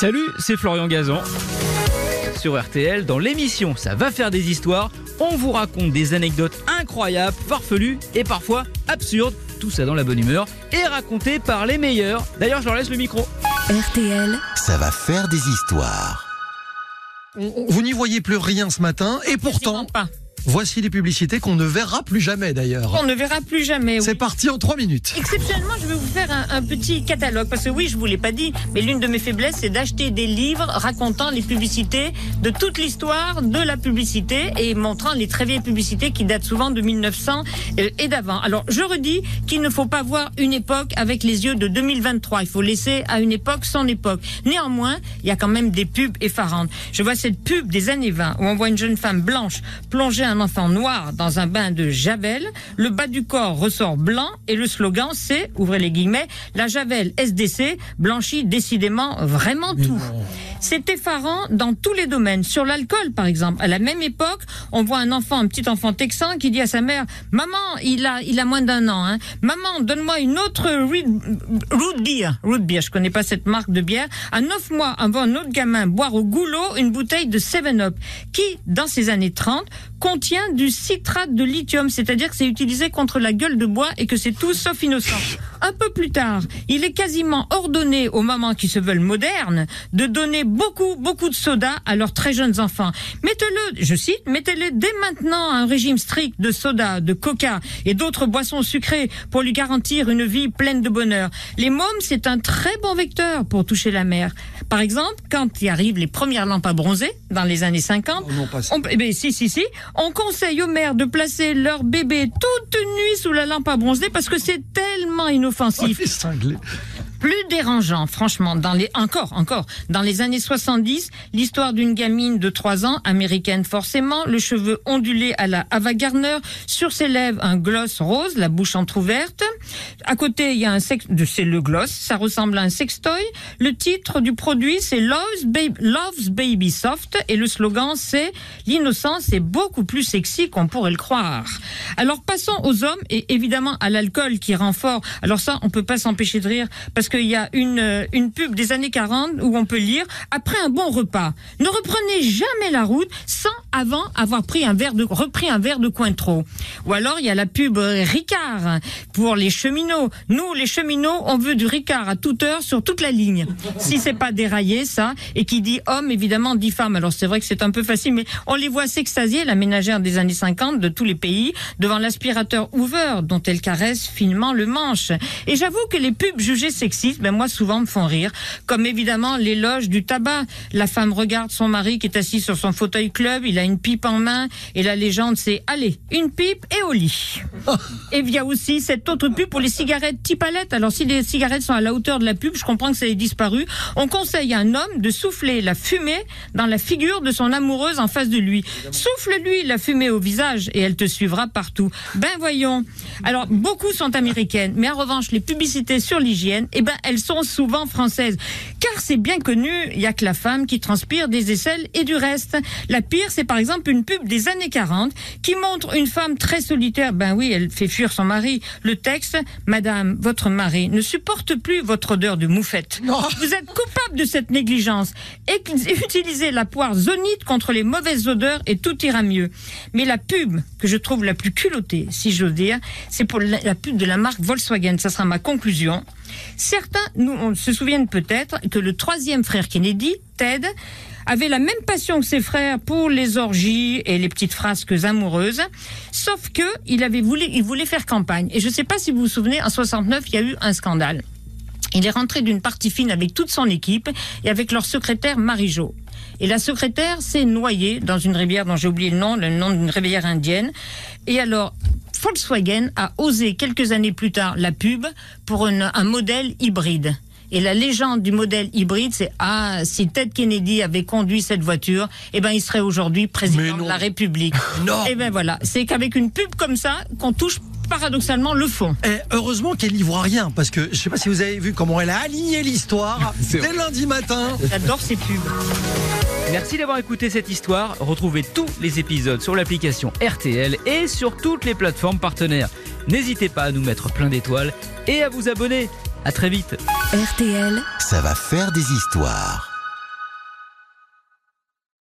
Salut, c'est Florian Gazan. Sur RTL, dans l'émission Ça va faire des histoires, on vous raconte des anecdotes incroyables, farfelues et parfois absurdes, tout ça dans la bonne humeur, et racontées par les meilleurs. D'ailleurs, je leur laisse le micro. RTL, Ça va faire des histoires. Vous n'y voyez plus rien ce matin et pourtant, pas. Voici les publicités qu'on ne verra plus jamais d'ailleurs. On ne verra plus jamais. oui. C'est parti en trois minutes. Exceptionnellement, je vais vous faire un, un petit catalogue parce que oui, je vous l'ai pas dit, mais l'une de mes faiblesses, c'est d'acheter des livres racontant les publicités de toute l'histoire de la publicité et montrant les très vieilles publicités qui datent souvent de 1900 et et d'avant. Alors, je redis qu'il ne faut pas voir une époque avec les yeux de 2023. Il faut laisser à une époque son époque. Néanmoins, il y a quand même des pubs effarantes. Je vois cette pub des années 20 où on voit une jeune femme blanche plonger un enfant noir dans un bain de javel. Le bas du corps ressort blanc et le slogan c'est, ouvrez les guillemets, la javel SDC blanchit décidément vraiment tout. C'est effarant dans tous les domaines. Sur l'alcool, par exemple, à la même époque, on voit un enfant, un petit enfant texan, qui dit à sa mère "Maman, il a, il a moins d'un an. Hein. Maman, donne-moi une autre root, beer. Root beer, je connais pas cette marque de bière. À neuf mois, on voit un autre gamin boire au goulot une bouteille de 7-Up, qui, dans ces années 30, contient du citrate de lithium, c'est-à-dire que c'est utilisé contre la gueule de bois et que c'est tout sauf innocent. Un peu plus tard, il est quasiment ordonné aux mamans qui se veulent modernes de donner beaucoup, beaucoup de soda à leurs très jeunes enfants. Mettez-le, je cite, mettez-le dès maintenant à un régime strict de soda, de coca et d'autres boissons sucrées pour lui garantir une vie pleine de bonheur. Les mômes, c'est un très bon vecteur pour toucher la mer. Par exemple, quand il arrive les premières lampes à bronzer, dans les années 50, Oh non, on, eh ben, si, si, si. On conseille aux mères de placer leur bébé toute nuit sous la lampe à bronzer parce que c'est tellement inoffensif. Oh. Plus dérangeant, franchement, dans les, encore, encore, dans les années 70, l'histoire d'une gamine de 3 ans, américaine forcément, le cheveu ondulé à la Ava Gardner, sur ses lèvres un gloss rose, la bouche entrouverte. À côté, il y a un sex, de- c'est le gloss, ça ressemble à un sextoy. Le titre du produit, c'est Love's Baby, Love's Baby Soft, et le slogan, c'est l'innocence est beaucoup plus sexy qu'on pourrait le croire. Alors passons aux hommes et évidemment à l'alcool qui rend fort. Alors ça, on peut pas s'empêcher de rire parce qu'il y a une euh, une pub des années 40 où on peut lire après un bon repas, ne reprenez jamais la route sans avant avoir pris un verre de repris un verre de Cointreau. Ou alors il y a la pub Ricard pour les cheminots. Nous les cheminots, on veut du Ricard à toute heure sur toute la ligne. Si c'est pas déraillé ça et qui dit homme évidemment dit femme. Alors c'est vrai que c'est un peu facile mais on les voit s'extasier la ménagère des années 50 de tous les pays devant l'aspirateur Hoover dont elle caresse finement le manche. Et j'avoue que les pubs jugées sexistes, ben moi souvent me font rire, comme évidemment l'éloge du tabac. La femme regarde son mari qui est assis sur son fauteuil club, il a une pipe en main et la légende c'est allez, une pipe et au lit. Et il y a aussi cette autre pub pour les cigarettes Tipalette. Alors si les cigarettes sont à la hauteur de la pub, je comprends que ça ait disparu. On conseille à un homme de souffler la fumée dans la figure de son amoureuse en face de lui. Souffle-lui la fumée au visage et elle te suivra partout. Ben voyons. Alors beaucoup sont américaines, mais en revanche les publicités sur l'hygiène, eh ben elles sont souvent françaises. Car c'est bien connu, il y a que la femme qui transpire des aisselles et du reste. La pire, c'est par exemple une pub des années 40 qui montre une femme très solitaire. Ben oui, elle fait fuir son mari. Le texte, Madame, votre mari ne supporte plus votre odeur de moufette. Vous êtes coupable de cette négligence. Et utilisez la poire zonite contre les mauvaises odeurs et tout ira mieux. Mais la pub que je trouve la plus culottée, si j'ose dire, c'est pour la, la pub de la marque Volkswagen. Ça sera ma conclusion. Certains nous on se souviennent peut-être que le troisième frère Kennedy, Ted, avait la même passion que ses frères pour les orgies et les petites frasques amoureuses, sauf que il avait voulu, voulait faire campagne. Et je ne sais pas si vous vous souvenez, en 69, il y a eu un scandale. Il est rentré d'une partie fine avec toute son équipe et avec leur secrétaire Marie-Jo. Et la secrétaire s'est noyée dans une rivière dont j'ai oublié le nom, le nom d'une rivière indienne. Et alors, Volkswagen a osé quelques années plus tard la pub pour une- un modèle hybride. Et la légende du modèle hybride, c'est ah si Ted Kennedy avait conduit cette voiture, eh ben il serait aujourd'hui président de la République. Non. Et ben voilà, c'est qu'avec une pub comme ça qu'on touche paradoxalement le fond. Et heureusement qu'elle n'y voit rien, parce que je sais pas si vous avez vu comment elle a aligné l'histoire dès lundi matin. J'adore ces pubs. Merci d'avoir écouté cette histoire. Retrouvez tous les épisodes sur l'application RTL et sur toutes les plateformes partenaires. N'hésitez pas à nous mettre plein d'étoiles et à vous abonner. À très vite. RTL. Ça va faire des histoires.